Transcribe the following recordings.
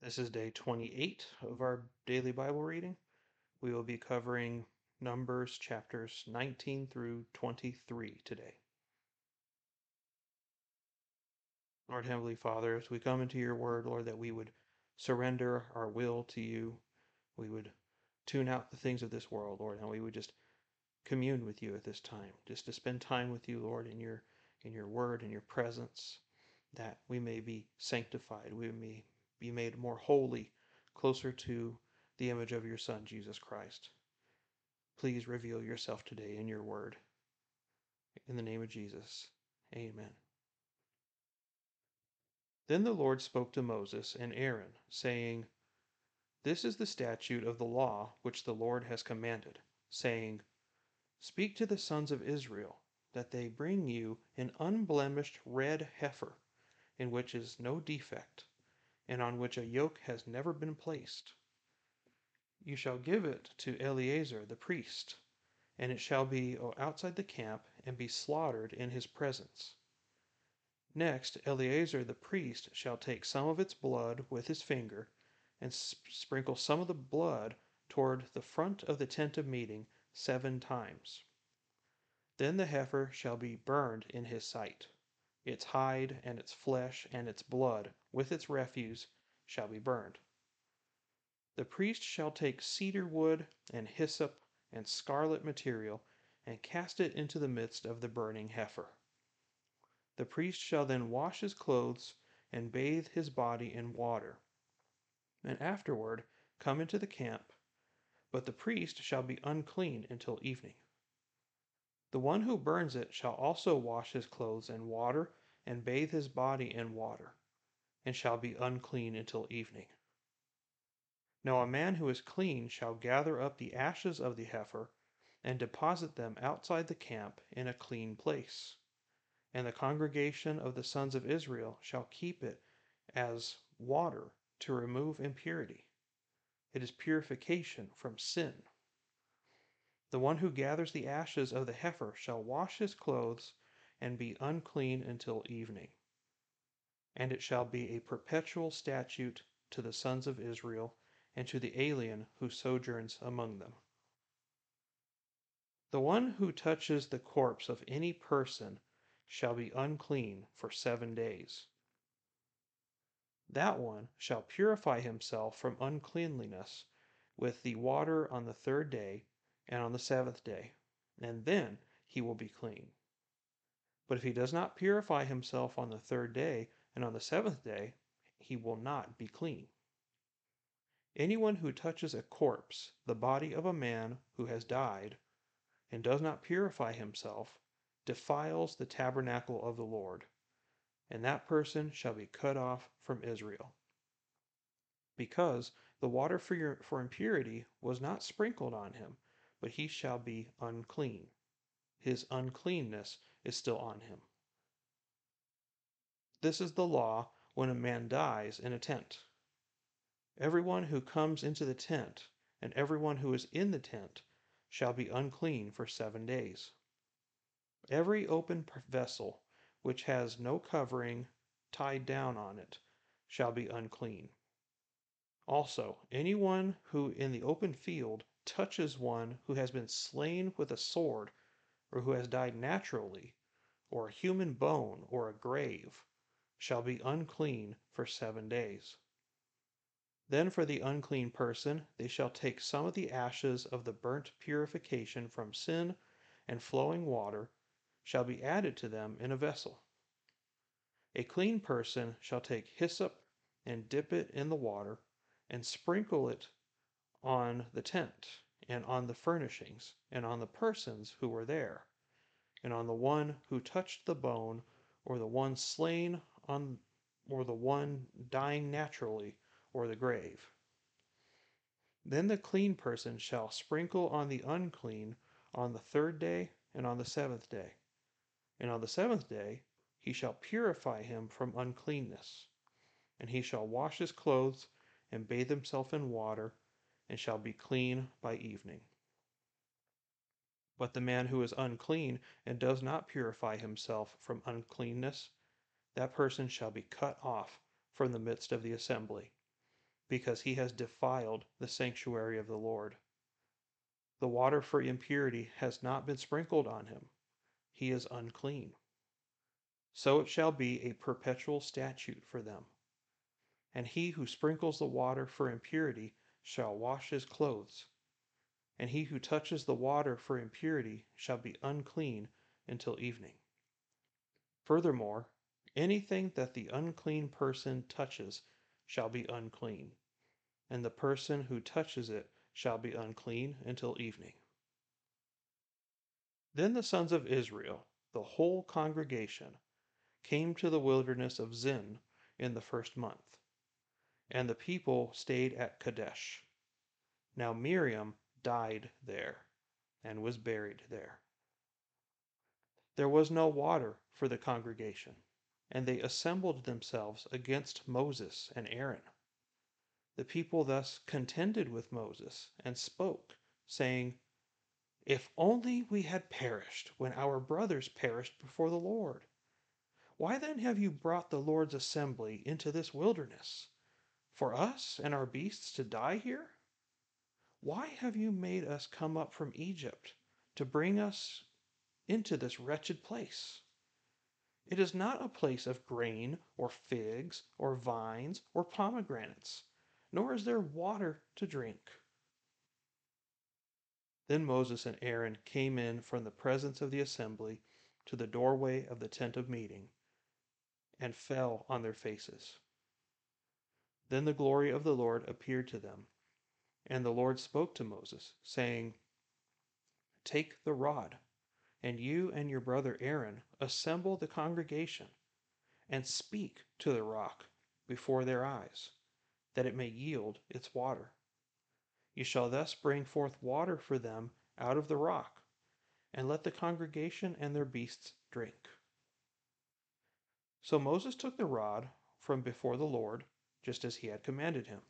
This is day 28 of our daily Bible reading. We will be covering Numbers chapters 19 through 23 today. Lord Heavenly Father, as we come into your word, Lord, that we would surrender our will to you. We would tune out the things of this world, Lord, and we would just commune with you at this time, just to spend time with you, Lord, in your in your word, in your presence, that we may be sanctified, we may be made more holy, closer to the image of your Son, Jesus Christ. Please reveal yourself today in your word. In the name of Jesus, amen. Then the Lord spoke to Moses and Aaron, saying, This is the statute of the law which the Lord has commanded, saying, Speak to the sons of Israel, that they bring you an unblemished red heifer, in which is no defect, and on which a yoke has never been placed. You shall give it to Eleazar the priest, and it shall be outside the camp and be slaughtered in his presence. Next, Eleazar the priest shall take some of its blood with his finger, and sprinkle some of the blood toward the front of the tent of meeting seven times. Then the heifer shall be burned in his sight. Its hide and its flesh and its blood, with its refuse, shall be burned. The priest shall take cedar wood and hyssop and scarlet material and cast it into the midst of the burning heifer. The priest shall then wash his clothes and bathe his body in water, and afterward come into the camp, but the priest shall be unclean until evening. The one who burns it shall also wash his clothes in water and bathe his body in water, and shall be unclean until evening. Now a man who is clean shall gather up the ashes of the heifer and deposit them outside the camp in a clean place and the congregation of the sons of Israel shall keep it as water to remove impurity. It is purification from sin. The one who gathers the ashes of the heifer shall wash his clothes and be unclean until evening. And it shall be a perpetual statute to the sons of Israel and to the alien who sojourns among them. The one who touches the corpse of any person shall be unclean for seven days. That one shall purify himself from uncleanliness with the water on the third day and on the seventh day, and then he will be clean. But if he does not purify himself on the third day and on the seventh day, he will not be clean. Anyone who touches a corpse, the body of a man who has died, and does not purify himself, defiles the tabernacle of the Lord, and that person shall be cut off from Israel. Because the water for, your, for impurity was not sprinkled on him, but he shall be unclean. His uncleanness is still on him. This is the law when a man dies in a tent. Everyone who comes into the tent, and everyone who is in the tent, shall be unclean for seven days. Every open vessel which has no covering tied down on it shall be unclean. Also, anyone who in the open field touches one who has been slain with a sword, or who has died naturally, or a human bone, or a grave, shall be unclean for seven days. Then for the unclean person they shall take some of the ashes of the burnt purification from sin and flowing water shall be added to them in a vessel. A clean person shall take hyssop and dip it in the water and sprinkle it on the tent and on the furnishings and on the persons who were there and on the one who touched the bone or the one slain on or the one dying naturally or the grave. Then the clean person shall sprinkle on the unclean on the third day and on the seventh day. And on the seventh day he shall purify him from uncleanness. And he shall wash his clothes and bathe himself in water, and shall be clean by evening. But the man who is unclean and does not purify himself from uncleanness, that person shall be cut off from the midst of the assembly. because he has defiled the sanctuary of the Lord. The water for impurity has not been sprinkled on him. He is unclean. So it shall be a perpetual statute for them. And he who sprinkles the water for impurity shall wash his clothes. And he who touches the water for impurity shall be unclean until evening. Furthermore, anything that the unclean person touches shall be unclean, and the person who touches it shall be unclean until evening. Then the sons of Israel, the whole congregation, came to the wilderness of Zin in the first month, and the people stayed at Kadesh. Now Miriam died there and was buried there. There was no water for the congregation, and they assembled themselves against Moses and Aaron. The people thus contended with Moses and spoke, saying, If only we had perished when our brothers perished before the Lord. Why then have you brought the Lord's assembly into this wilderness? For us and our beasts to die here? Why have you made us come up from Egypt to bring us into this wretched place? It is not a place of grain, or figs, or vines, or pomegranates, nor is there water to drink. Then Moses and Aaron came in from the presence of the assembly to the doorway of the tent of meeting, and fell on their faces. Then the glory of the Lord appeared to them and the Lord spoke to Moses, saying, Take the rod, and you and your brother Aaron assemble the congregation, and speak to the rock before their eyes, that it may yield its water. You shall thus bring forth water for them out of the rock, and let the congregation and their beasts drink. So Moses took the rod from before the Lord, just as he had commanded him.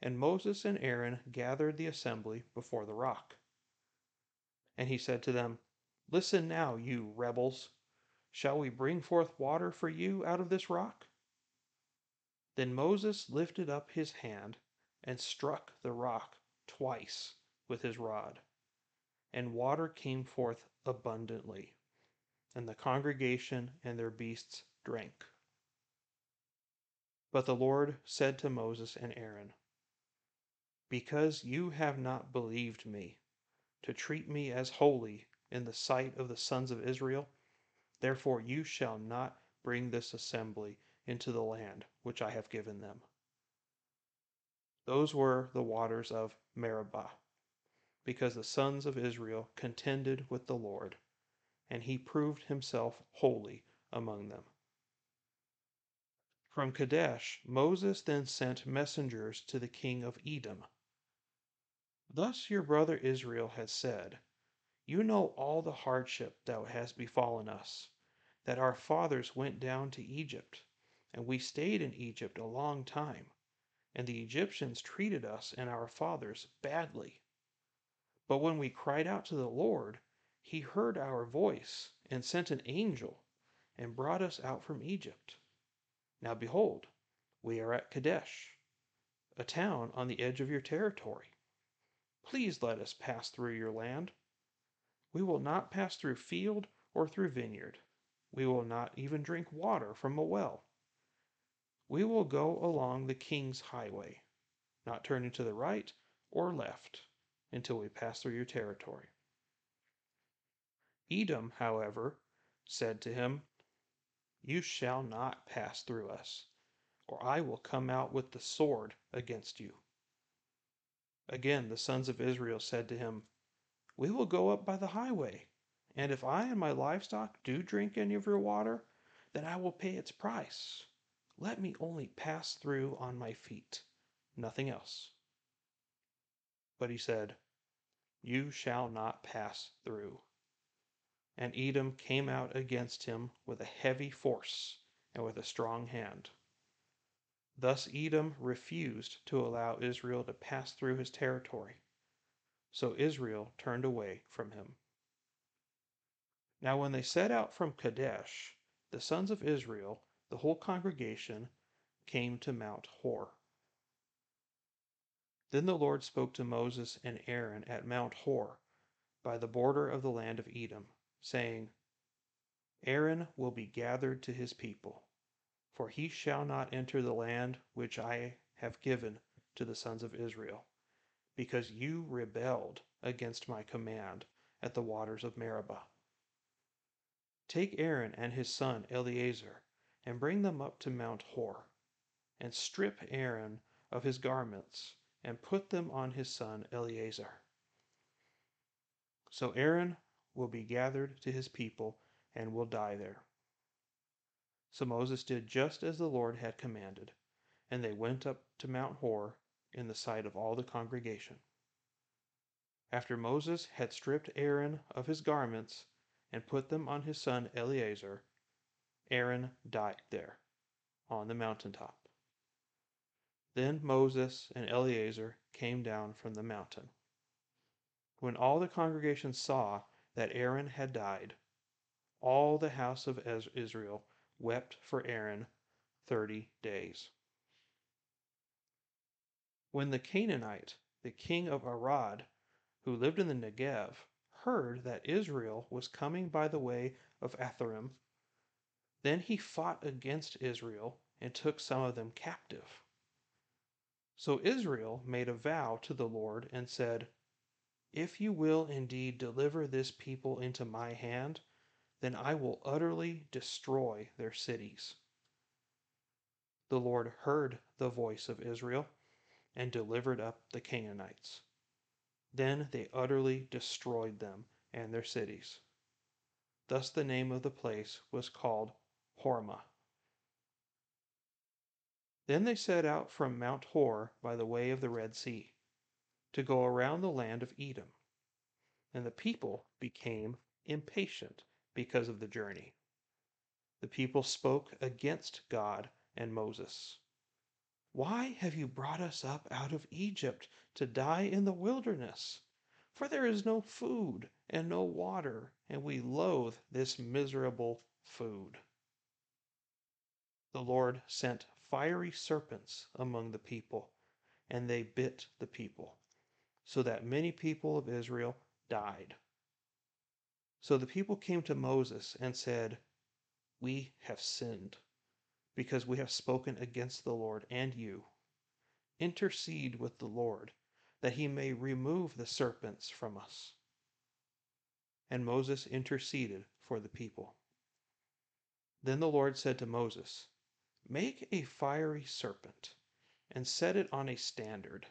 And Moses and Aaron gathered the assembly before the rock. And he said to them, Listen now, you rebels. Shall we bring forth water for you out of this rock? Then Moses lifted up his hand and struck the rock twice with his rod, and water came forth abundantly, and the congregation and their beasts drank. But the Lord said to Moses and Aaron, because you have not believed me, to treat me as holy in the sight of the sons of Israel, therefore you shall not bring this assembly into the land which I have given them. Those were the waters of Meribah, because the sons of Israel contended with the Lord, and he proved himself holy among them. From Kadesh, Moses then sent messengers to the king of Edom Thus your brother Israel has said, You know all the hardship that has befallen us, that our fathers went down to Egypt, and we stayed in Egypt a long time, and the Egyptians treated us and our fathers badly. But when we cried out to the Lord, he heard our voice and sent an angel and brought us out from Egypt. Now behold, we are at Kadesh, a town on the edge of your territory. Please let us pass through your land. We will not pass through field or through vineyard. We will not even drink water from a well. We will go along the king's highway, not turning to the right or left until we pass through your territory. Edom, however, said to him, You shall not pass through us, or I will come out with the sword against you. Again the sons of Israel said to him, We will go up by the highway, and if I and my livestock do drink any of your water, then I will pay its price. Let me only pass through on my feet, nothing else. But he said, You shall not pass through. And Edom came out against him with a heavy force and with a strong hand. Thus Edom refused to allow Israel to pass through his territory. So Israel turned away from him. Now, when they set out from Kadesh, the sons of Israel, the whole congregation, came to Mount Hor. Then the Lord spoke to Moses and Aaron at Mount Hor, by the border of the land of Edom, saying, Aaron will be gathered to his people, for he shall not enter the land which I have given to the sons of Israel, because you rebelled against my command at the waters of Meribah. Take Aaron and his son Eleazar, and bring them up to Mount Hor, and strip Aaron of his garments, and put them on his son Eleazar. So Aaron will be gathered to his people and will die there. So Moses did just as the Lord had commanded, and they went up to Mount Hor in the sight of all the congregation. After Moses had stripped Aaron of his garments and put them on his son Eleazar, Aaron died there on the mountaintop. Then Moses and Eleazar came down from the mountain. When all the congregation saw that Aaron had died, all the house of Israel wept for Aaron thirty days. When the Canaanite, the king of Arad, who lived in the Negev, heard that Israel was coming by the way of Atharim, then he fought against Israel and took some of them captive. So Israel made a vow to the Lord and said, If you will indeed deliver this people into my hand, then I will utterly destroy their cities. The Lord heard the voice of Israel and delivered up the Canaanites. Then they utterly destroyed them and their cities. Thus the name of the place was called Hormah. Then they set out from Mount Hor by the way of the Red Sea, to go around the land of Edom. And the people became impatient because of the journey. The people spoke against God and Moses. Why have you brought us up out of Egypt to die in the wilderness? For there is no food and no water, and we loathe this miserable food. The Lord sent fiery serpents among the people, and they bit the people, so that many people of Israel died. So the people came to Moses and said, We have sinned, because we have spoken against the Lord and you. Intercede with the Lord, that he may remove the serpents from us. And Moses interceded for the people. Then the Lord said to Moses, Make a fiery serpent, and set it on a standard,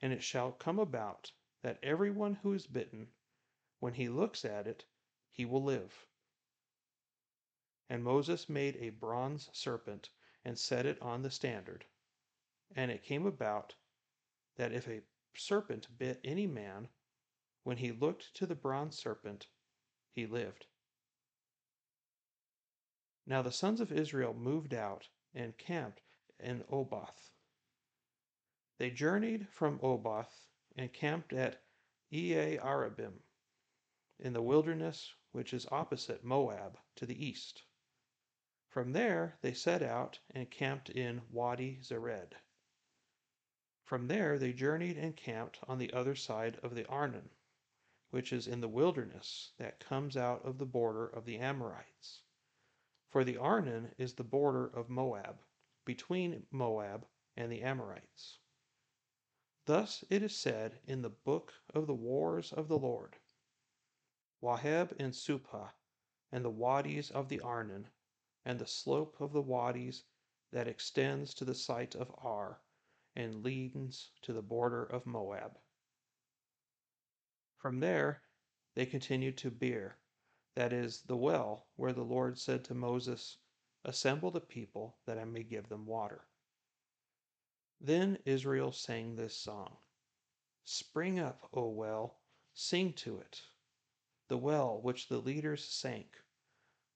and it shall come about that everyone who is bitten when he looks at it, he will live. And Moses made a bronze serpent and set it on the standard. And it came about that if a serpent bit any man, when he looked to the bronze serpent, he lived. Now the sons of Israel moved out and camped in Oboth. They journeyed from Oboth and camped at Iye Arabim in the wilderness which is opposite Moab to the east. From there they set out and camped in Wadi Zered. From there they journeyed and camped on the other side of the Arnon, which is in the wilderness that comes out of the border of the Amorites. For the Arnon is the border of Moab, between Moab and the Amorites. Thus it is said in the book of the wars of the Lord Waheb and Suphah, and the wadis of the Arnon, and the slope of the wadis that extends to the site of Ar, and leads to the border of Moab. From there they continued to Beer, that is, the well where the Lord said to Moses, Assemble the people, that I may give them water. Then Israel sang this song Spring up, O well, sing to it the well which the leaders sank,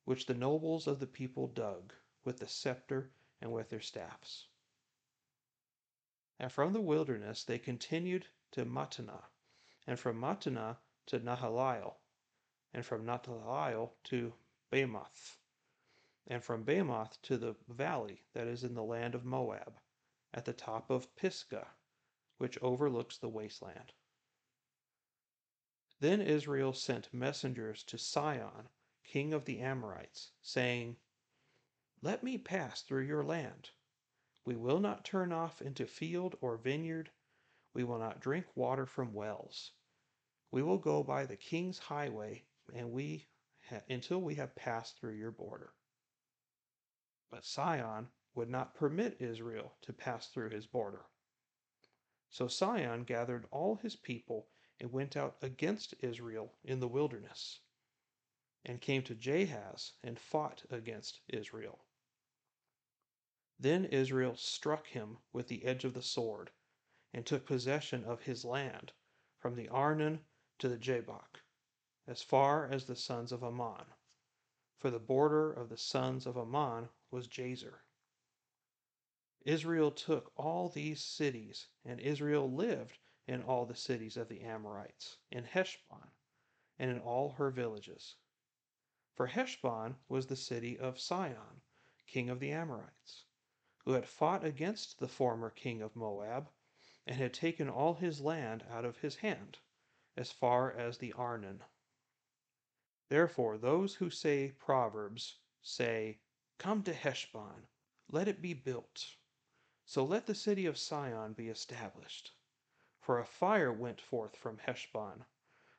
which the nobles of the people dug with the scepter and with their staffs. And from the wilderness they continued to Mattanah, and from Mattanah to Nahaliel, and from Nahaliel to Bamoth, and from Bamoth to the valley that is in the land of Moab, at the top of Pisgah, which overlooks the wasteland. Then Israel sent messengers to Sihon, king of the Amorites, saying, Let me pass through your land. We will not turn off into field or vineyard. We will not drink water from wells. We will go by the king's highway and we ha- until we have passed through your border. But Sihon would not permit Israel to pass through his border. So Sihon gathered all his people and went out against Israel in the wilderness, and came to Jahaz and fought against Israel. Then Israel struck him with the edge of the sword, and took possession of his land, from the Arnon to the Jabbok, as far as the sons of Ammon. For the border of the sons of Ammon was Jazer. Israel took all these cities, and Israel lived in all the cities of the Amorites, in Heshbon, and in all her villages. For Heshbon was the city of Sihon, king of the Amorites, who had fought against the former king of Moab, and had taken all his land out of his hand, as far as the Arnon. Therefore, those who say Proverbs say, Come to Heshbon, let it be built. So let the city of Sihon be established. For a fire went forth from Heshbon,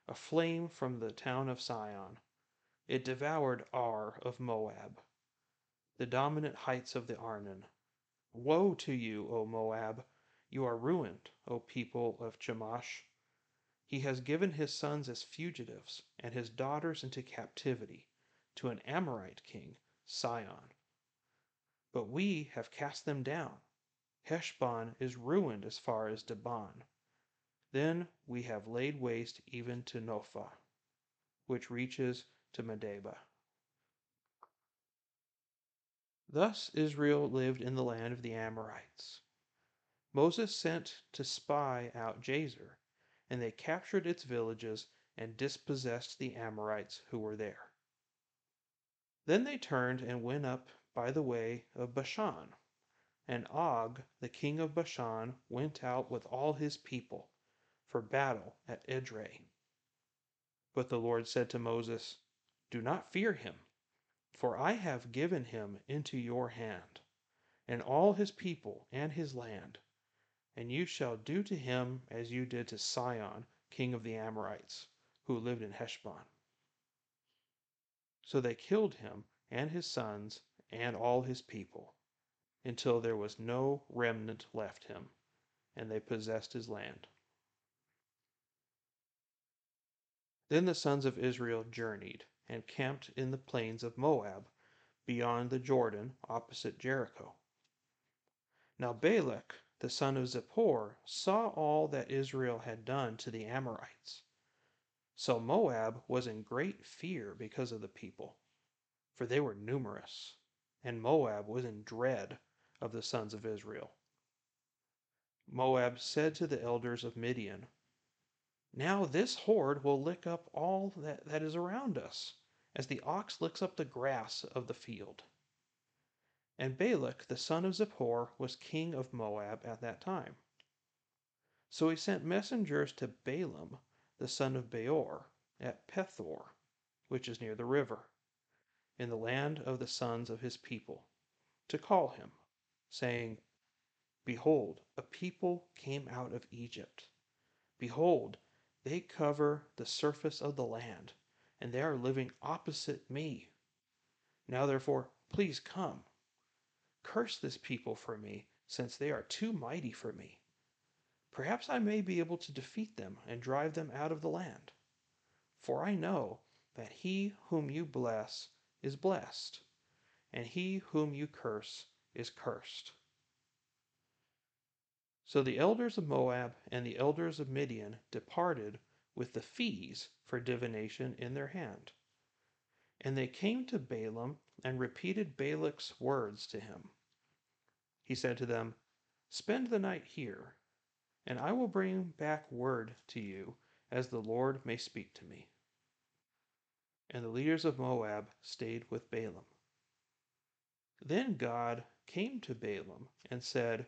a flame from the town of Sihon. It devoured Ar of Moab, the dominant heights of the Arnon. Woe to you, O Moab! You are ruined, O people of Chemosh. He has given his sons as fugitives, and his daughters into captivity, to an Amorite king, Sihon. But we have cast them down. Heshbon is ruined as far as Dibon. Then we have laid waste even to Nophah, which reaches to Medeba. Thus Israel lived in the land of the Amorites. Moses sent to spy out Jazer, and they captured its villages and dispossessed the Amorites who were there. Then they turned and went up by the way of Bashan, and Og, the king of Bashan, went out with all his people for battle at Edrei. But the Lord said to Moses, Do not fear him, for I have given him into your hand, and all his people and his land, and you shall do to him as you did to Sihon, king of the Amorites, who lived in Heshbon. So they killed him and his sons and all his people, until there was no remnant left him, and they possessed his land. Then the sons of Israel journeyed and camped in the plains of Moab, beyond the Jordan, opposite Jericho. Now Balak, the son of Zippor, saw all that Israel had done to the Amorites. So Moab was in great fear because of the people, for they were numerous, and Moab was in dread of the sons of Israel. Moab said to the elders of Midian, now this horde will lick up all that, that is around us, as the ox licks up the grass of the field. And Balak the son of Zippor was king of Moab at that time. So he sent messengers to Balaam the son of Beor at Pethor, which is near the river, in the land of the sons of his people, to call him, saying, Behold, a people came out of Egypt. Behold, they cover the surface of the land, and they are living opposite me. Now, therefore, please come. Curse this people for me, since they are too mighty for me. Perhaps I may be able to defeat them and drive them out of the land. For I know that he whom you bless is blessed, and he whom you curse is cursed. So the elders of Moab and the elders of Midian departed with the fees for divination in their hand. And they came to Balaam and repeated Balak's words to him. He said to them, Spend the night here, and I will bring back word to you as the Lord may speak to me. And the leaders of Moab stayed with Balaam. Then God came to Balaam and said,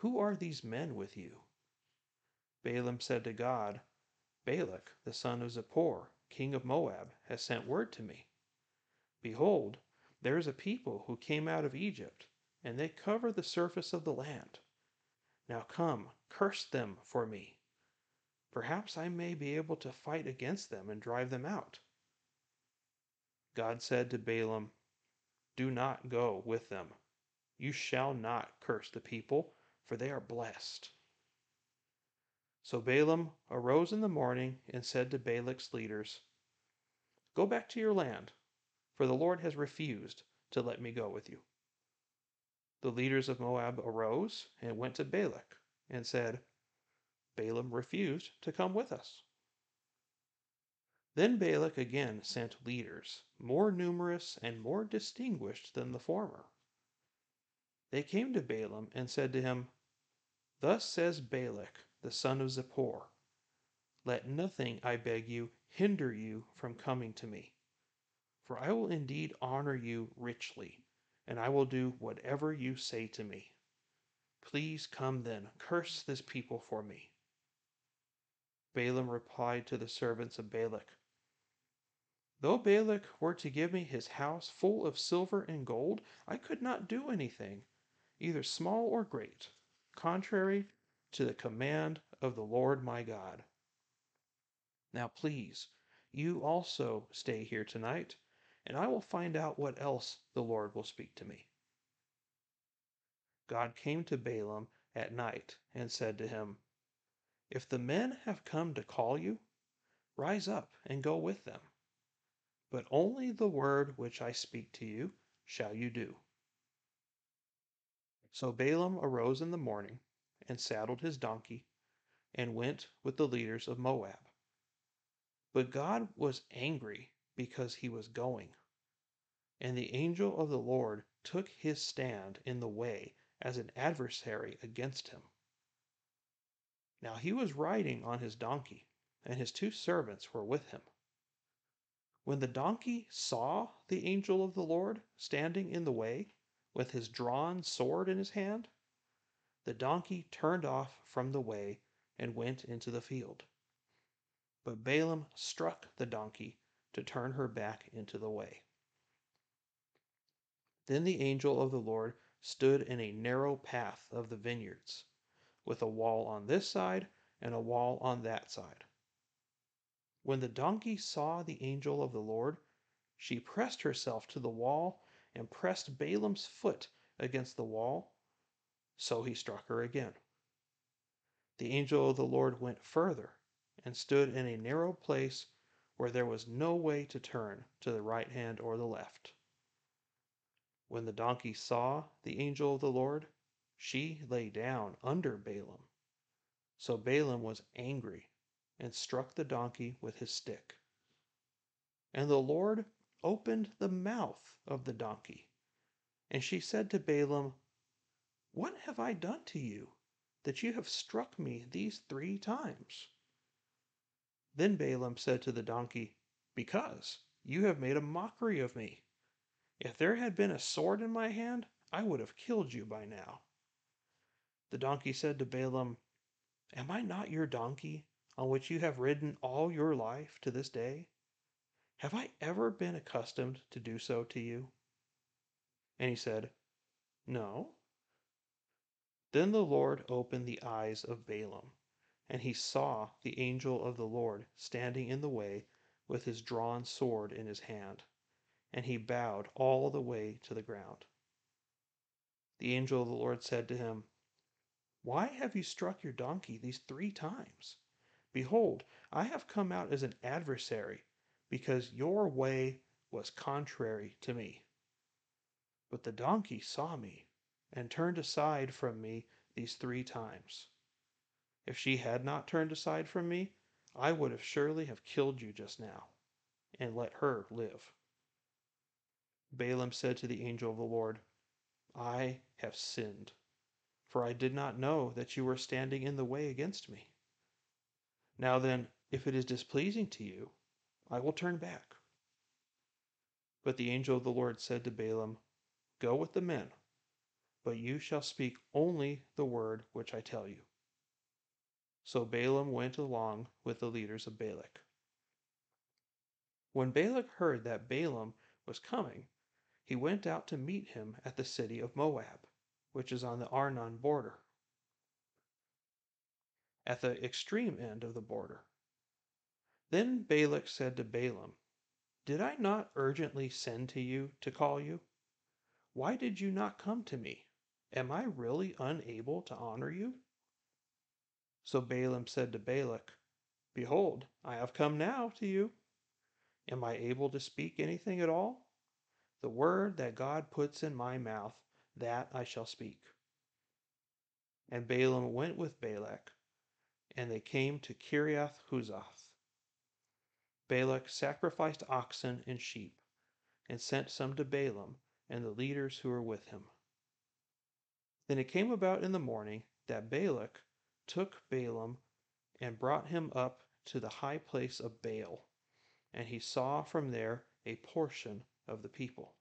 who are these men with you? Balaam said to God, Balak, the son of Zippor, king of Moab, has sent word to me. Behold, there is a people who came out of Egypt, and they cover the surface of the land. Now come, curse them for me. Perhaps I may be able to fight against them and drive them out. God said to Balaam, Do not go with them. You shall not curse the people, for they are blessed. So Balaam arose in the morning and said to Balak's leaders, Go back to your land, for the Lord has refused to let me go with you. The leaders of Moab arose and went to Balak and said, Balaam refused to come with us. Then Balak again sent leaders, more numerous and more distinguished than the former. They came to Balaam and said to him, Thus says Balak, the son of Zippor, Let nothing, I beg you, hinder you from coming to me. For I will indeed honor you richly, and I will do whatever you say to me. Please come then, curse this people for me. Balaam replied to the servants of Balak, Though Balak were to give me his house full of silver and gold, I could not do anything, either small or great, contrary to the command of the Lord my God. Now please, you also stay here tonight, and I will find out what else the Lord will speak to me. God came to Balaam at night and said to him, If the men have come to call you, rise up and go with them but only the word which I speak to you shall you do. So Balaam arose in the morning and saddled his donkey and went with the leaders of Moab. But God was angry because he was going. And the angel of the Lord took his stand in the way as an adversary against him. Now he was riding on his donkey, and his two servants were with him. When the donkey saw the angel of the Lord standing in the way, with his drawn sword in his hand, the donkey turned off from the way and went into the field. But Balaam struck the donkey to turn her back into the way. Then the angel of the Lord stood in a narrow path of the vineyards, with a wall on this side and a wall on that side. When the donkey saw the angel of the Lord, she pressed herself to the wall and pressed Balaam's foot against the wall. So he struck her again. The angel of the Lord went further and stood in a narrow place where there was no way to turn to the right hand or the left. When the donkey saw the angel of the Lord, she lay down under Balaam. So Balaam was angry and struck the donkey with his stick. And the Lord opened the mouth of the donkey. And she said to Balaam, What have I done to you, that you have struck me these three times? Then Balaam said to the donkey, Because you have made a mockery of me. If there had been a sword in my hand, I would have killed you by now. The donkey said to Balaam, Am I not your donkey, on which you have ridden all your life to this day? Have I ever been accustomed to do so to you? And he said, No. Then the Lord opened the eyes of Balaam, and he saw the angel of the Lord standing in the way with his drawn sword in his hand, and he bowed all the way to the ground. The angel of the Lord said to him, Why have you struck your donkey these three times? Behold, I have come out as an adversary, because your way was contrary to me. But the donkey saw me, and turned aside from me these three times. If she had not turned aside from me, I would have surely have killed you just now, and let her live. Balaam said to the angel of the Lord, I have sinned, for I did not know that you were standing in the way against me. Now then, if it is displeasing to you, I will turn back. But the angel of the Lord said to Balaam, Go with the men, but you shall speak only the word which I tell you. So Balaam went along with the leaders of Balak. When Balak heard that Balaam was coming, he went out to meet him at the city of Moab, which is on the Arnon border, at the extreme end of the border. Then Balak said to Balaam, Did I not urgently send to you to call you? Why did you not come to me? Am I really unable to honor you? So Balaam said to Balak, Behold, I have come now to you. Am I able to speak anything at all? The word that God puts in my mouth, that I shall speak. And Balaam went with Balak, and they came to Kiriath Huzoth. Balak sacrificed oxen and sheep, and sent some to Balaam and the leaders who were with him. Then it came about in the morning that Balak took Balaam and brought him up to the high place of Baal, and he saw from there a portion of the people.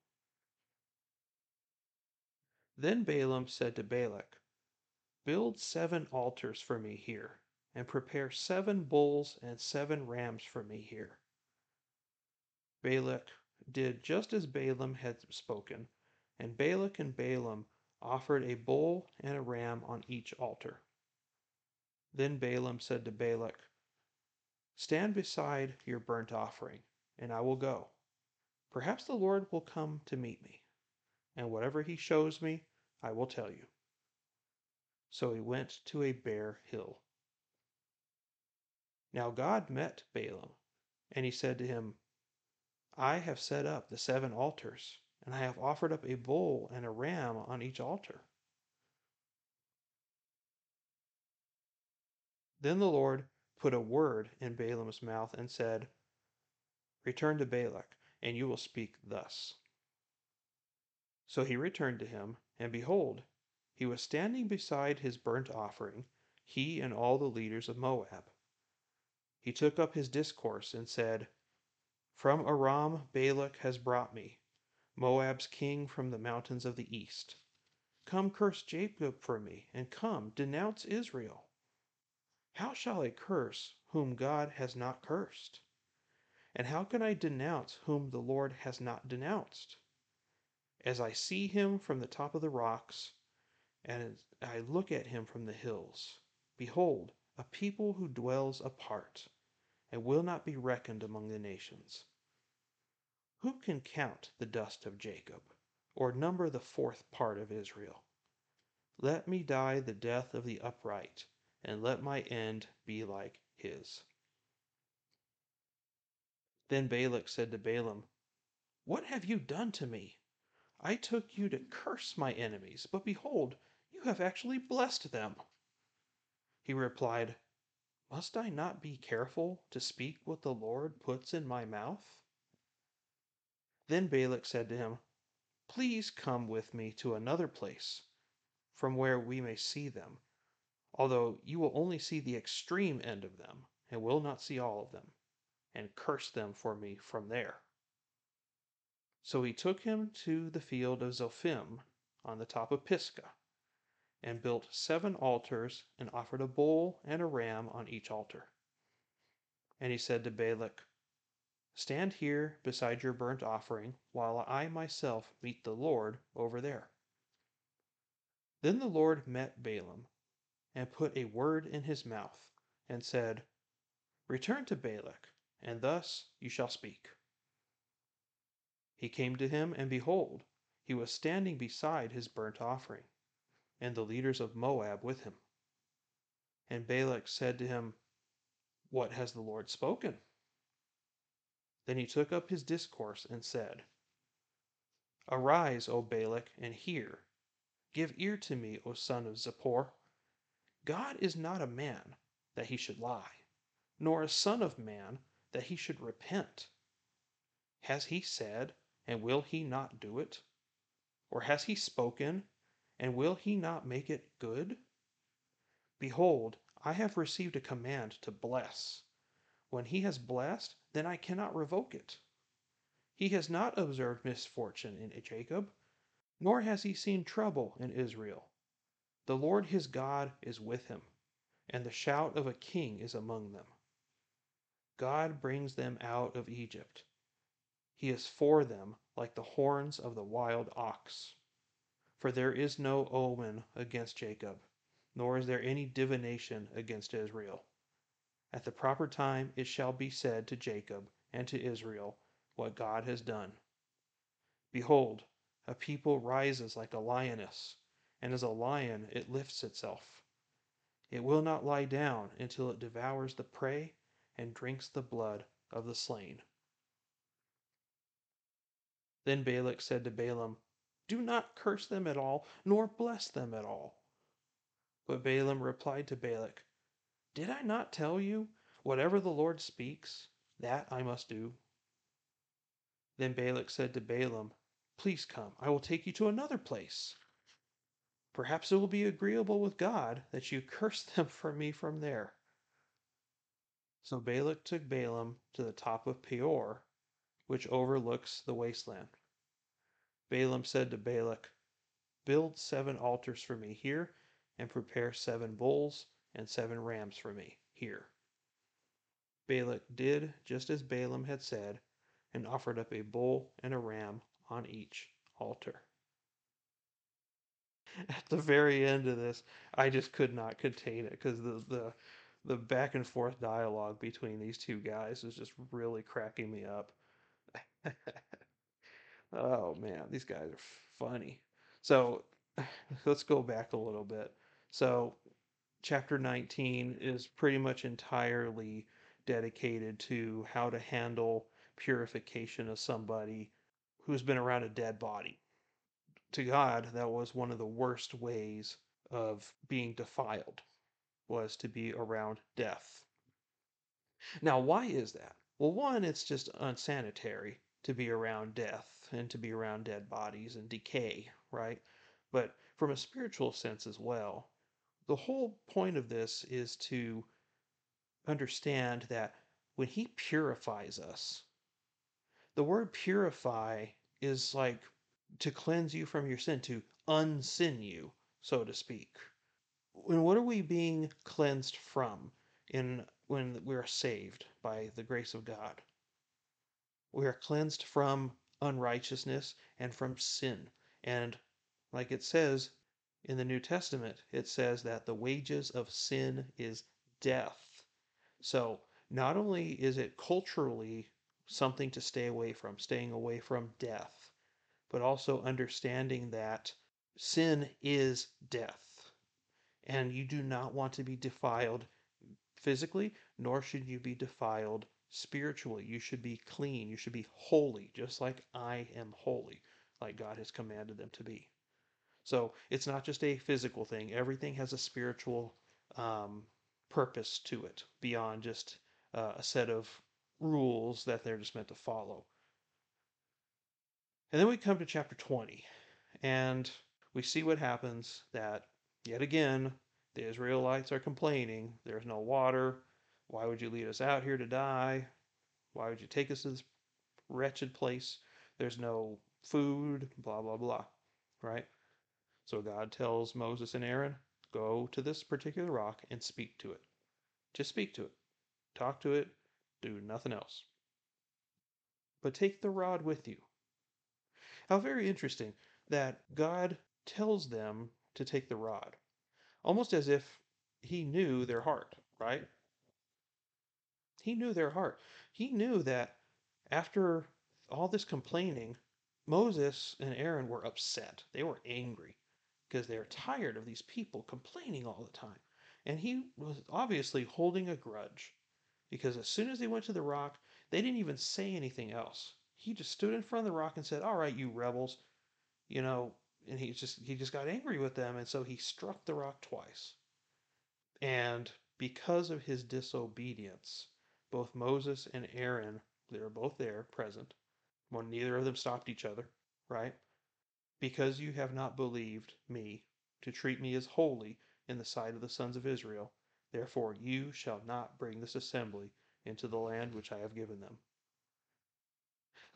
Then Balaam said to Balak, Build seven altars for me here, and prepare seven bulls and seven rams for me here. Balak did just as Balaam had spoken, and Balak and Balaam offered a bull and a ram on each altar. Then Balaam said to Balak, Stand beside your burnt offering, and I will go. Perhaps the Lord will come to meet me, and whatever he shows me, I will tell you. So he went to a bare hill. Now God met Balaam, and he said to him, I have set up the seven altars, and I have offered up a bull and a ram on each altar. Then the Lord put a word in Balaam's mouth and said, Return to Balak, and you will speak thus. So he returned to him, and behold, he was standing beside his burnt offering, he and all the leaders of Moab. He took up his discourse and said, From Aram Balak has brought me, Moab's king from the mountains of the east. Come curse Jacob for me, and come denounce Israel. How shall I curse whom God has not cursed? And how can I denounce whom the Lord has not denounced? As I see him from the top of the rocks, and I look at him from the hills, behold, a people who dwells apart and will not be reckoned among the nations. Who can count the dust of Jacob, or number the fourth part of Israel? Let me die the death of the upright, and let my end be like his. Then Balak said to Balaam, What have you done to me? I took you to curse my enemies, but behold, you have actually blessed them. He replied, must I not be careful to speak what the Lord puts in my mouth? Then Balak said to him, Please come with me to another place, from where we may see them, although you will only see the extreme end of them, and will not see all of them, and curse them for me from there. So he took him to the field of Zophim on the top of Pisgah and built seven altars and offered a bull and a ram on each altar. And he said to Balak, Stand here beside your burnt offering, while I myself meet the Lord over there. Then the Lord met Balaam, and put a word in his mouth, and said, Return to Balak, and thus you shall speak. He came to him, and behold, he was standing beside his burnt offering and the leaders of Moab with him. And Balak said to him, What has the Lord spoken? Then he took up his discourse and said, Arise, O Balak, and hear. Give ear to me, O son of Zippor. God is not a man that he should lie, nor a son of man that he should repent. Has he said, and will he not do it? Or has he spoken, and will he not make it good? Behold, I have received a command to bless. When he has blessed, then I cannot revoke it. He has not observed misfortune in Jacob, nor has he seen trouble in Israel. The Lord his God is with him, and the shout of a king is among them. God brings them out of Egypt. He is for them like the horns of the wild ox. For there is no omen against Jacob, nor is there any divination against Israel. At the proper time it shall be said to Jacob and to Israel what God has done. Behold, a people rises like a lioness, and as a lion it lifts itself. It will not lie down until it devours the prey and drinks the blood of the slain. Then Balak said to Balaam, Do not curse them at all, nor bless them at all. But Balaam replied to Balak, Did I not tell you, whatever the Lord speaks, that I must do? Then Balak said to Balaam, Please come, I will take you to another place. Perhaps it will be agreeable with God that you curse them for me from there. So Balak took Balaam to the top of Peor, which overlooks the wasteland. Balaam said to Balak, Build seven altars for me here, and prepare seven bulls and seven rams for me here. Balak did just as Balaam had said, and offered up a bull and a ram on each altar. At the very end of this, I just could not contain it because the, the the back and forth dialogue between these two guys is just really cracking me up. oh man, these guys are funny. So let's go back a little bit. So chapter 19 is pretty much entirely dedicated to how to handle purification of somebody who's been around a dead body. To God, that was one of the worst ways of being defiled was to be around death. Now, why is that? Well, one, it's just unsanitary to be around death and to be around dead bodies and decay, right? But from a spiritual sense as well, the whole point of this is to understand that when He purifies us, the word purify is like to cleanse you from your sin, to unsin you, so to speak. And what are we being cleansed from in when we are saved by the grace of God? We are cleansed from unrighteousness and from sin. And like it says in the New Testament, it says that the wages of sin is death. So not only is it culturally something to stay away from, staying away from death, but also understanding that sin is death. And you do not want to be defiled physically, nor should you be defiled spiritually. You should be clean. You should be holy, just like I am holy, like God has commanded them to be. So it's not just a physical thing, everything has a spiritual um, purpose to it beyond just uh, a set of rules that they're just meant to follow. And then we come to chapter 20, and we see what happens that yet again the Israelites are complaining there's no water. Why would you lead us out here to die? Why would you take us to this wretched place? There's no food, blah, blah, blah. Right? So God tells Moses and Aaron, go to this particular rock and speak to it. Just speak to it. Talk to it. Do nothing else. But take the rod with you. How very interesting that God tells them to take the rod, almost as if he knew their heart, right? He knew their heart. He knew that after all this complaining, Moses and Aaron were upset. They were angry because they're tired of these people complaining all the time. And he was obviously holding a grudge because as soon as they went to the rock, they didn't even say anything else. He just stood in front of the rock and said, "All right, you rebels," you know, and he just he just got angry with them, and so he struck the rock twice. And because of his disobedience, both Moses and Aaron, they were both there, present. When neither of them stopped each other, right? Because you have not believed me to treat me as holy in the sight of the sons of Israel, therefore you shall not bring this assembly into the land which I have given them.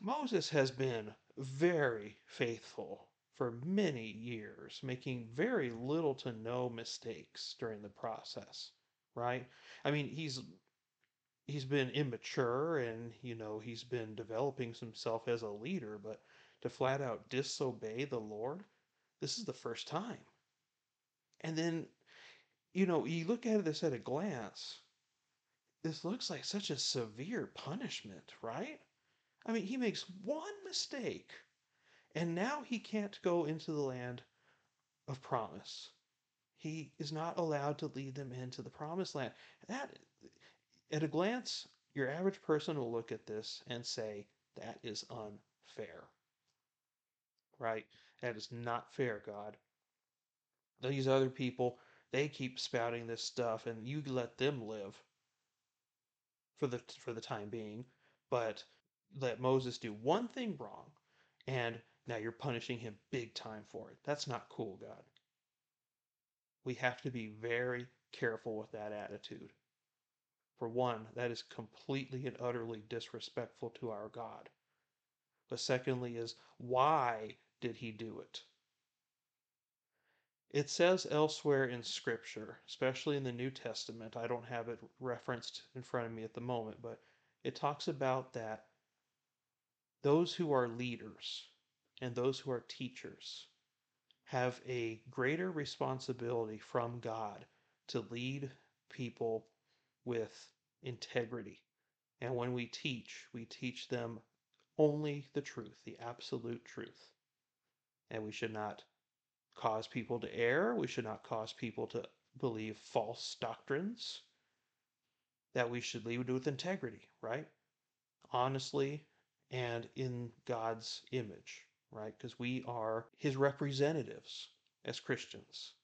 Moses has been very faithful for many years, making very little to no mistakes during the process. right? I mean, he's he's been immature and you know he's been developing himself as a leader, but to flat out disobey the Lord, this is the first time. And then, you know, you look at this at a glance, this looks like such a severe punishment, right? I mean, he makes one mistake, and now he can't go into the land of promise. He is not allowed to lead them into the promised land. That, at a glance, your average person will look at this and say, that is unfair. Right? That is not fair, God. These other people, they keep spouting this stuff and you let them live for the for the time being, but let Moses do one thing wrong and now you're punishing him big time for it. That's not cool, God. We have to be very careful with that attitude. For one, that is completely and utterly disrespectful to our God. But secondly, is why did he do it? It says elsewhere in Scripture, especially in the New Testament, I don't have it referenced in front of me at the moment, but it talks about that those who are leaders and those who are teachers have a greater responsibility from God to lead people with integrity. And when we teach, we teach them only the truth, the absolute truth. And we should not cause people to err. We should not cause people to believe false doctrines. That we should lead with integrity, right? Honestly and in God's image, right? Because we are his representatives as Christians.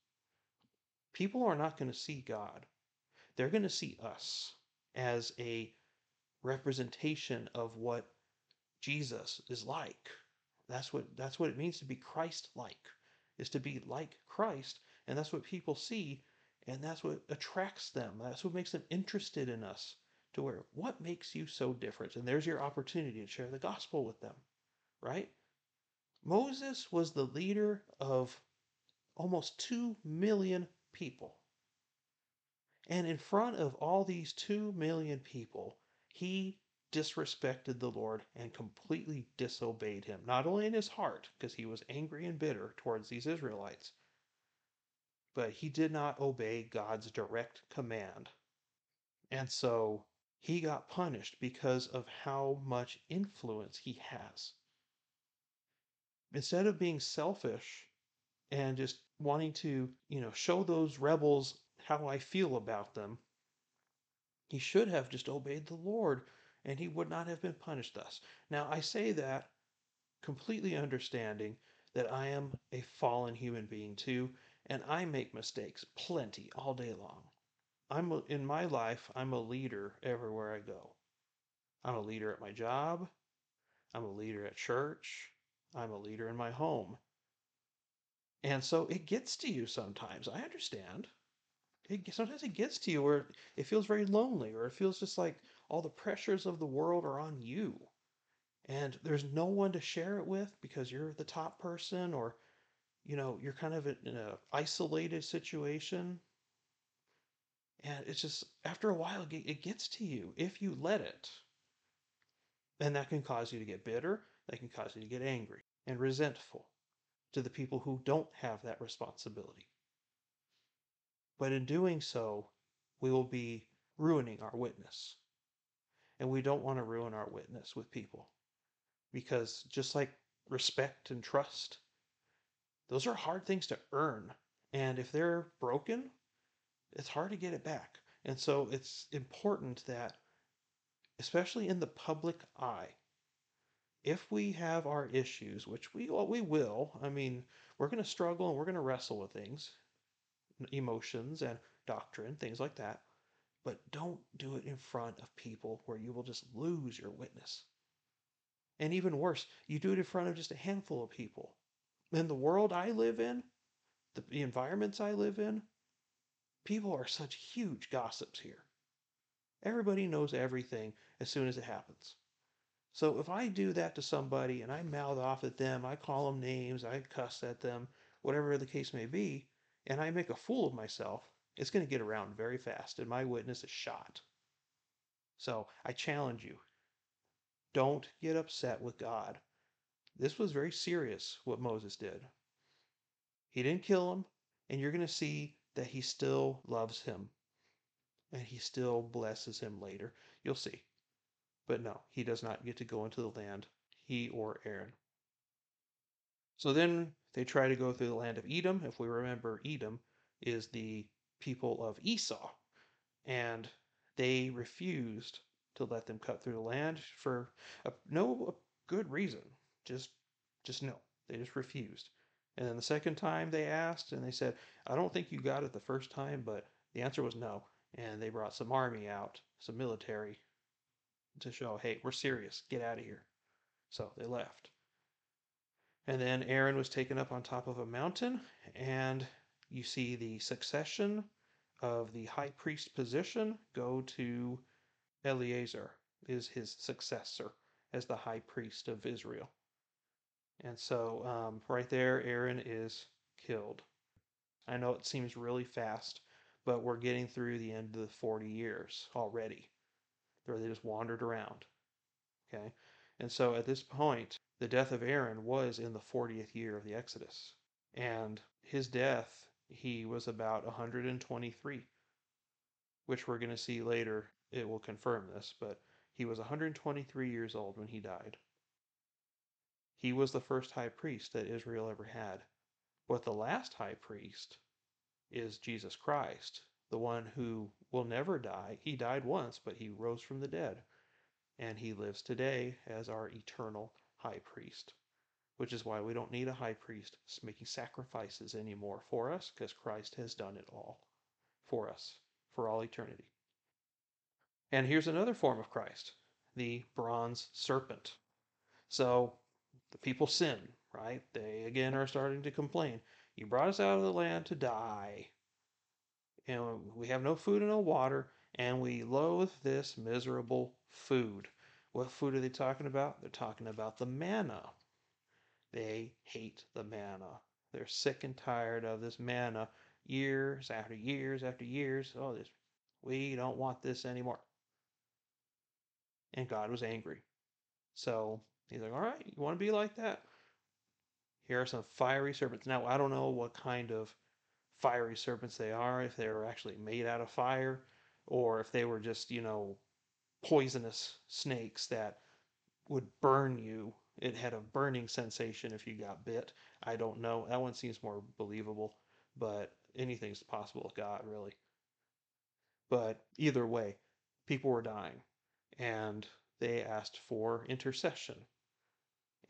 People are not going to see God, they're going to see us as a representation of what Jesus is like. That's what that's what it means to be Christ-like is to be like Christ. And that's what people see. And that's what attracts them. That's what makes them interested in us. To where, what makes you so different? And there's your opportunity to share the gospel with them, right? Moses was the leader of almost 2 million people. And in front of all these 2 million people, he disrespected the Lord and completely disobeyed him, not only in his heart, because he was angry and bitter towards these Israelites, but he did not obey God's direct command. And so he got punished because of how much influence he has. Instead of being selfish and just wanting to, you know, show those rebels how I feel about them, he should have just obeyed the Lord and he would not have been punished thus. Now, I say that completely understanding that I am a fallen human being too, and I make mistakes plenty all day long. I'm a, in my life, I'm a leader everywhere I go. I'm a leader at my job. I'm a leader at church. I'm a leader in my home. And so it gets to you sometimes. I understand. It, sometimes it gets to you where it feels very lonely, or it feels just like all the pressures of the world are on you. And there's no one to share it with because you're the top person or you know, you're kind of in an isolated situation. And it's just after a while it gets to you if you let it. And that can cause you to get bitter, that can cause you to get angry and resentful to the people who don't have that responsibility. But in doing so, we will be ruining our witness. And we don't want to ruin our witness with people. Because just like respect and trust, those are hard things to earn. And if they're broken, it's hard to get it back. And so it's important that, especially in the public eye, if we have our issues, which we well, we will, I mean, we're going to struggle and we're going to wrestle with things, emotions and doctrine, things like that but don't do it in front of people where you will just lose your witness. And even worse, you do it in front of just a handful of people. In the world I live in, the, environments I live in, people are such huge gossips here. Everybody knows everything as soon as it happens. So if I do that to somebody and I mouth off at them, I call them names, I cuss at them, whatever the case may be, and I make a fool of myself, It's going to get around very fast, and my witness is shot. So I challenge you don't get upset with God. This was very serious what Moses did. He didn't kill him, and you're going to see that he still loves him and he still blesses him later. You'll see. But no, he does not get to go into the land, he or Aaron. So then they try to go through the land of Edom. If we remember, Edom is the people of Esau, and they refused to let them cut through the land for a, no good reason. Just, just no. They just refused. And then the second time they asked, and they said, "I don't think you got it the first time," but the answer was no. And they brought some army out, some military, to show, "Hey, we're serious. Get out of here." So they left. And then Aaron was taken up on top of a mountain, and you see the succession of the high priest position go to Eleazar, is his successor as the high priest of Israel. And so, um, right there, Aaron is killed. I know it seems really fast, but we're getting through the end of the 40 years already, they just wandered around. Okay? And so at this point, the death of Aaron was in the 40th year of the Exodus. And his death, he was about 123, which we're going to see later. It will confirm this, but he was 123 years old when he died. He was the first high priest that Israel ever had. But the last high priest is Jesus Christ, the one who will never die. He died once, but he rose from the dead. And he lives today as our eternal high priest, which is why we don't need a high priest making sacrifices anymore for us, because Christ has done it all for us for all eternity. And here's another form of Christ the bronze serpent. So the people sin, right? They again are starting to complain. You brought us out of the land to die. And we have no food and no water, and we loathe this miserable food. What food are they talking about? They're talking about the manna. They hate the manna. They're sick and tired of this manna years after years after years. Oh, this we don't want this anymore. And God was angry. So he's like, All right, you want to be like that? Here are some fiery serpents. Now, I don't know what kind of fiery serpents they are, if they were actually made out of fire, or if they were just, you know, poisonous snakes that would burn you. It had a burning sensation if you got bit. I don't know. That one seems more believable, but anything's possible with God, really. But either way, people were dying and they asked for intercession.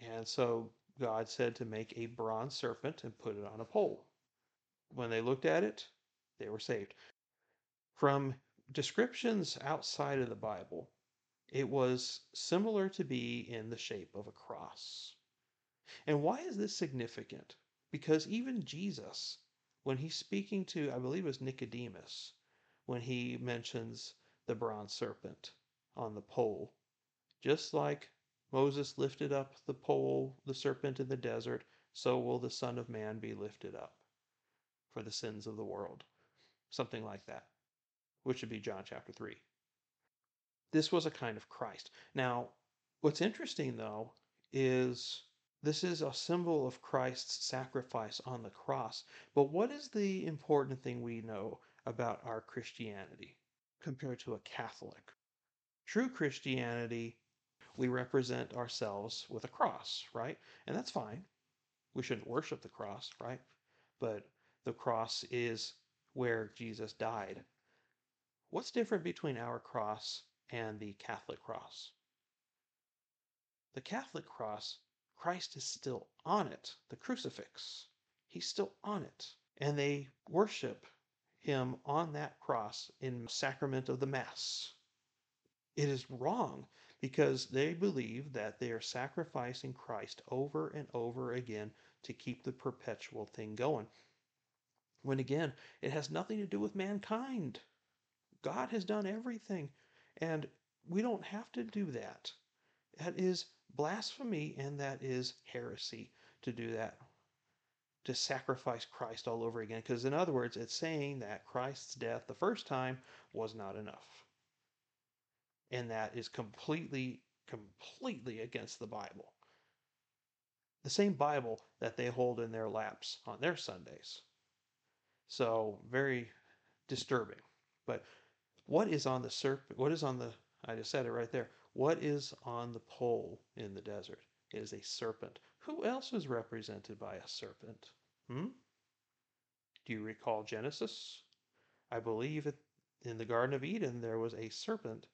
And so God said to make a bronze serpent and put it on a pole. When they looked at it, they were saved. From descriptions outside of the Bible, it was similar to be in the shape of a cross. And why is this significant? Because even Jesus, when he's speaking to, I believe it was Nicodemus, when he mentions the bronze serpent on the pole, just like Moses lifted up the pole, the serpent in the desert, so will the Son of Man be lifted up for the sins of the world. Something like that which would be John chapter 3. This was a kind of Christ. Now, what's interesting though is this is a symbol of Christ's sacrifice on the cross. But what is the important thing we know about our Christianity compared to a Catholic? True Christianity, we represent ourselves with a cross, right? And that's fine. We shouldn't worship the cross, right? But the cross is where Jesus died What's different between our cross and the Catholic cross? The Catholic cross, Christ is still on it, the crucifix. He's still on it. And they worship him on that cross in sacrament of the Mass. It is wrong because they believe that they are sacrificing Christ over and over again to keep the perpetual thing going. When again, it has nothing to do with mankind. God has done everything, and we don't have to do that. That is blasphemy and that is heresy to do that. to sacrifice Christ all over again. Because, in other words, it's saying that Christ's death the first time was not enough. And that is completely, completely against the Bible. The same Bible that they hold in their laps on their Sundays. So, very disturbing. But what is on the serpent? What is on the, I just said it right there. What is on the pole in the desert? It is a serpent. Who else is represented by a serpent? Hmm? Do you recall Genesis? I believe in the Garden of Eden there was a serpent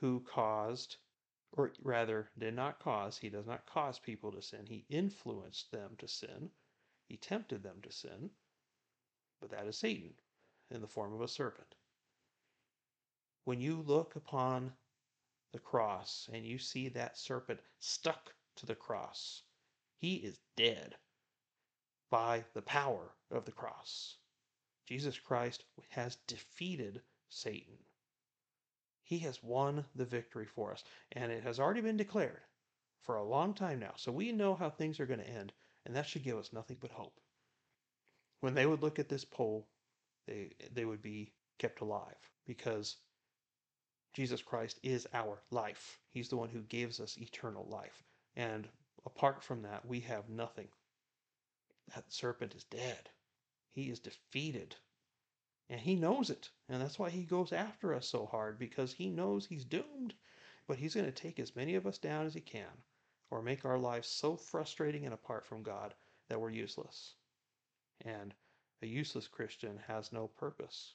who caused, or rather did not cause, he does not cause people to sin. He influenced them to sin. He tempted them to sin. But that is Satan in the form of a serpent. When you look upon the cross and you see that serpent stuck to the cross, he is dead by the power of the cross. Jesus Christ has defeated Satan. He has won the victory for us, and it has already been declared for a long time now. So we know how things are going to end, and that should give us nothing but hope. When they would look at this pole, they they would be kept alive because Jesus Christ is our life. He's the one who gives us eternal life. And apart from that, we have nothing. That serpent is dead. He is defeated. And he knows it. And that's why he goes after us so hard because he knows he's doomed. But he's going to take as many of us down as he can or make our lives so frustrating and apart from God that we're useless. And a useless Christian has no purpose.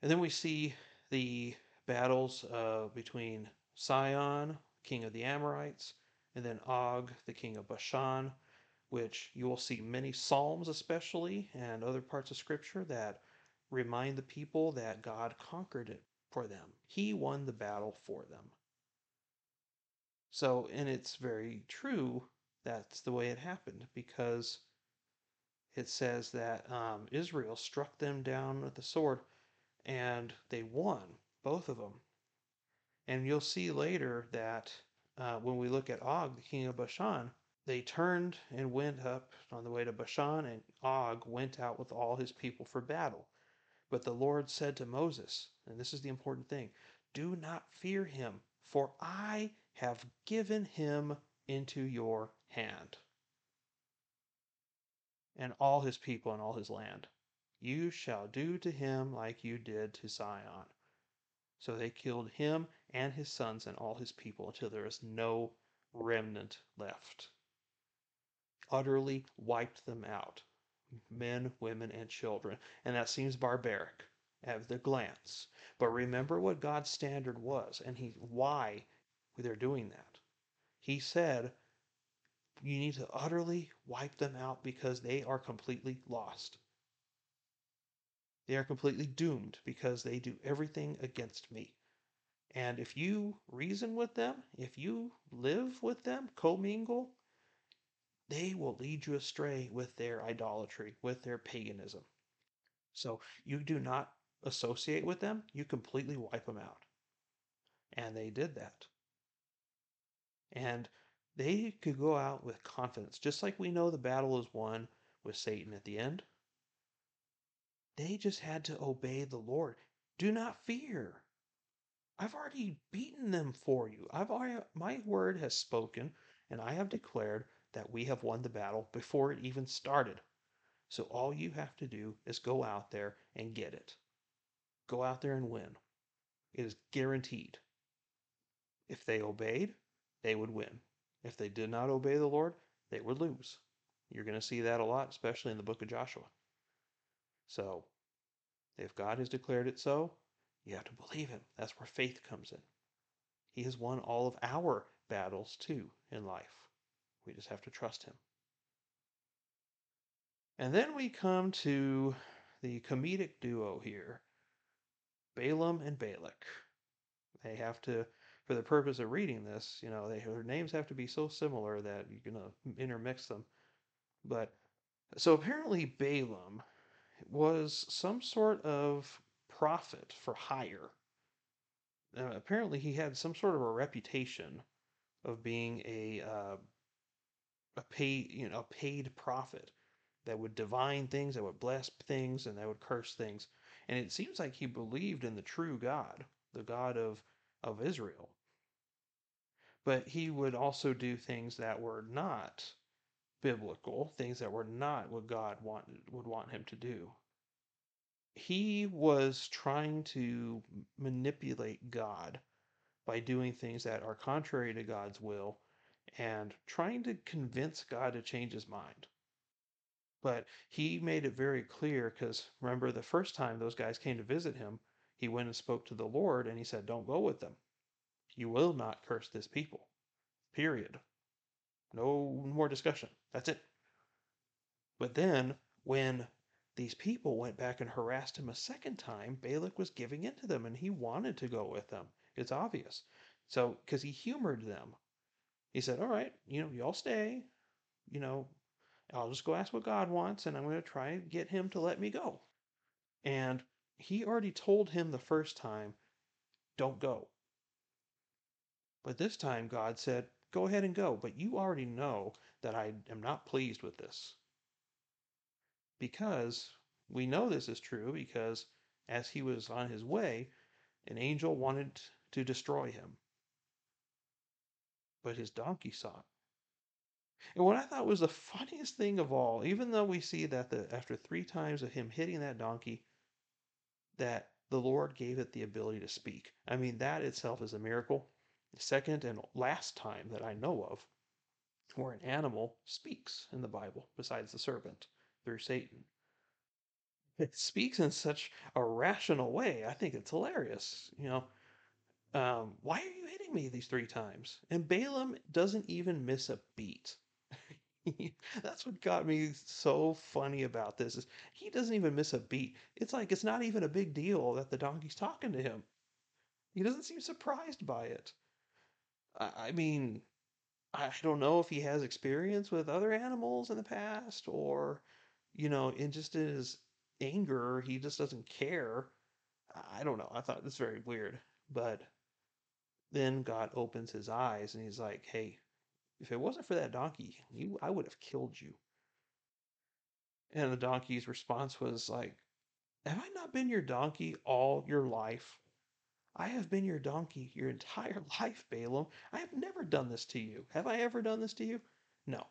And then we see the battles uh, between Sihon, king of the Amorites, and then Og, the king of Bashan, which you will see many Psalms, especially, and other parts of Scripture that remind the people that God conquered it for them. He won the battle for them. So, and it's very true that's the way it happened because it says that um, Israel struck them down with the sword and they won, both of them. And you'll see later that uh, when we look at Og, the king of Bashan, they turned and went up on the way to Bashan, and Og went out with all his people for battle. But the Lord said to Moses, and this is the important thing do not fear him, for I have given him into your hand and all his people and all his land. You shall do to him like you did to Sihon. So they killed him and his sons and all his people until there is no remnant left. Utterly wiped them out men, women, and children. And that seems barbaric at the glance. But remember what God's standard was and he why they're doing that. He said, you need to utterly wipe them out because they are completely lost. They are completely doomed because they do everything against me. And if you reason with them, if you live with them, commingle, they will lead you astray with their idolatry, with their paganism. So you do not associate with them, you completely wipe them out. And they did that. And they could go out with confidence, just like we know the battle is won with Satan at the end. They just had to obey the Lord. Do not fear. I've already beaten them for you. I've already, my word has spoken, and I have declared that we have won the battle before it even started. So all you have to do is go out there and get it. Go out there and win. It is guaranteed. If they obeyed, they would win. If they did not obey the Lord, they would lose. You're going to see that a lot, especially in the book of Joshua. So, if God has declared it so, you have to believe Him. That's where faith comes in. He has won all of our battles too in life. We just have to trust Him. And then we come to the comedic duo here Balaam and Balak. They have to, for the purpose of reading this, you know, they, their names have to be so similar that you're going to uh, intermix them. But so apparently Balaam was some sort of prophet for hire. Apparently, he had some sort of a reputation of being a uh, a paid you know a paid prophet, that would divine things, that would bless things, and that would curse things. And it seems like he believed in the true God, the God of, of Israel. But he would also do things that were not biblical, things that were not what God wanted, would want him to do. He was trying to manipulate God by doing things that are contrary to God's will and trying to convince God to change his mind. But he made it very clear because remember the first time those guys came to visit him, he went and spoke to the Lord and he said, Don't go with them. You will not curse this people. Period. No more discussion. That's it. But then when these people went back and harassed him a second time, Balak was giving in to them and he wanted to go with them. It's obvious. So, because he humored them, he said, All right, you know, y'all stay. You know, I'll just go ask what God wants and I'm going to try and get him to let me go. And he already told him the first time, Don't go. But this time, God said, Go ahead and go. But you already know that I am not pleased with this. Because we know this is true because as he was on his way, an angel wanted to destroy him. But his donkey saw it. And what I thought was the funniest thing of all, even though we see that the, after three times of him hitting that donkey, that the Lord gave it the ability to speak. I mean, that itself is a miracle. The second and last time that I know of where an animal speaks in the Bible, besides the serpent through Satan. It speaks in such a rational way. I think it's hilarious. You know, um, why are you hitting me these three times? And Balaam doesn't even miss a beat. That's what got me so funny about this is he doesn't even miss a beat. It's like it's not even a big deal that the donkey's talking to him. He doesn't seem surprised by it. I, mean, I don't know if he has experience with other animals in the past or, you know, in just his anger, he just doesn't care. I don't know. I thought it's very weird. But then God opens his eyes and he's like, hey, if it wasn't for that donkey, you I would have killed you. And the donkey's response was like, Have I not been your donkey all your life? I have been your donkey your entire life, Balaam. I have never done this to you. Have I ever done this to you? No.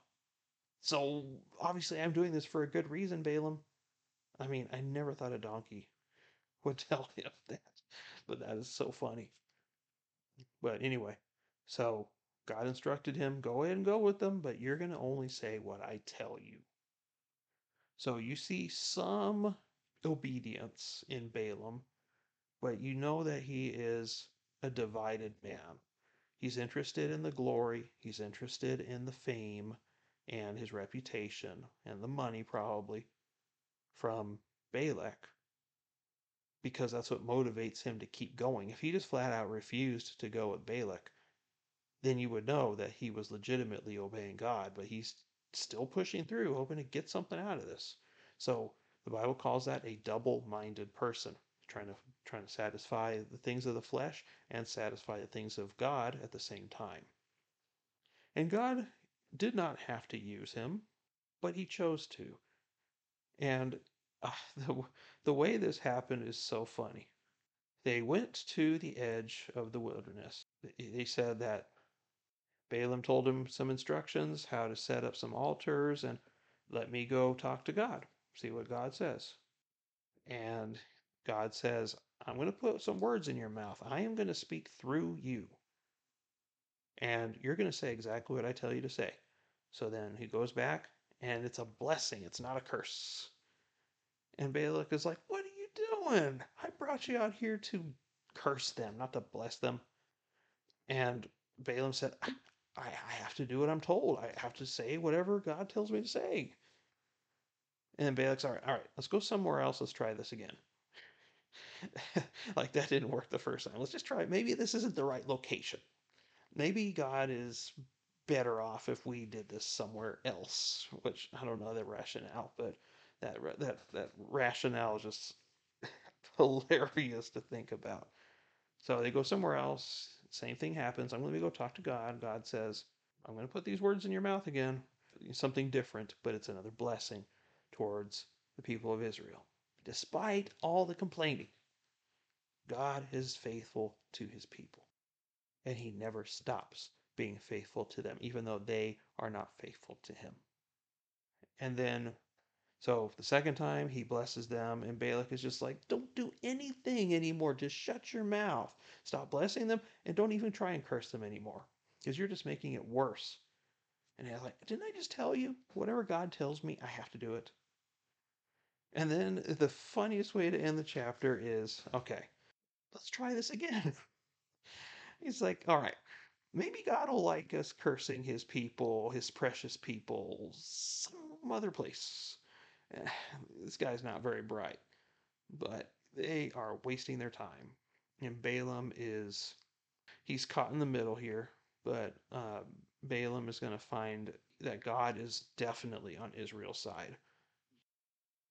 So obviously I'm doing this for a good reason, Balaam. I mean, I never thought a donkey would tell him that, but that is so funny. But anyway, so God instructed him, go ahead and go with them, but you're going to only say what I tell you. So you see some obedience in Balaam, but you know that he is a divided man. He's interested in the glory, he's interested in the fame and his reputation and the money, probably, from Balak because that's what motivates him to keep going. If he just flat out refused to go with Balak, then you would know that he was legitimately obeying God, but he's still pushing through, hoping to get something out of this. So the Bible calls that a double-minded person, trying to trying to satisfy the things of the flesh and satisfy the things of God at the same time. And God did not have to use him, but he chose to. And uh, the, the way this happened is so funny. They went to the edge of the wilderness. They said that Balaam told him some instructions, how to set up some altars, and let me go talk to God, see what God says. And God says, I'm going to put some words in your mouth. I am going to speak through you. And you're going to say exactly what I tell you to say. So then he goes back, and it's a blessing, it's not a curse. And Balak is like, What are you doing? I brought you out here to curse them, not to bless them. And Balaam said, I, I have to do what I'm told. I have to say whatever God tells me to say. And then Balak's all right, all right, let's go somewhere else. Let's try this again. like that didn't work the first time. Let's just try it. Maybe this isn't the right location. Maybe God is better off if we did this somewhere else. Which I don't know the rationale, but that that that rationale is just hilarious to think about. So they go somewhere else. Same thing happens. I'm going to go talk to God. God says, I'm going to put these words in your mouth again. Something different, but it's another blessing towards the people of Israel. Despite all the complaining, God is faithful to his people. And he never stops being faithful to them, even though they are not faithful to him. And then, so the second time he blesses them, and Balak is just like, don't do anything anymore. Just shut your mouth. Stop blessing them, and don't even try and curse them anymore, because you're just making it worse. And he's like, didn't I just tell you? Whatever God tells me, I have to do it. And then the funniest way to end the chapter is okay, let's try this again. He's like, all right, maybe God will like us cursing his people, his precious people, some other place. This guy's not very bright, but they are wasting their time. And Balaam is, he's caught in the middle here, but uh, Balaam is going to find that God is definitely on Israel's side.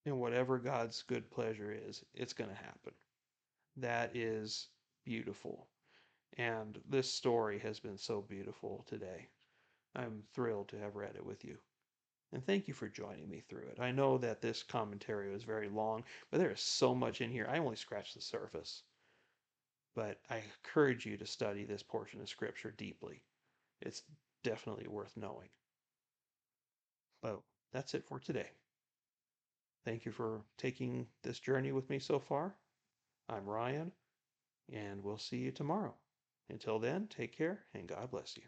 And whatever God's good pleasure is, it's going to happen. That is beautiful. And this story has been so beautiful today. I'm thrilled to have read it with you. And thank you for joining me through it. I know that this commentary was very long, but there is so much in here. I only scratched the surface. But I encourage you to study this portion of Scripture deeply. It's definitely worth knowing. Well, that's it for today. Thank you for taking this journey with me so far. I'm Ryan, and we'll see you tomorrow. Until then, take care and God bless you.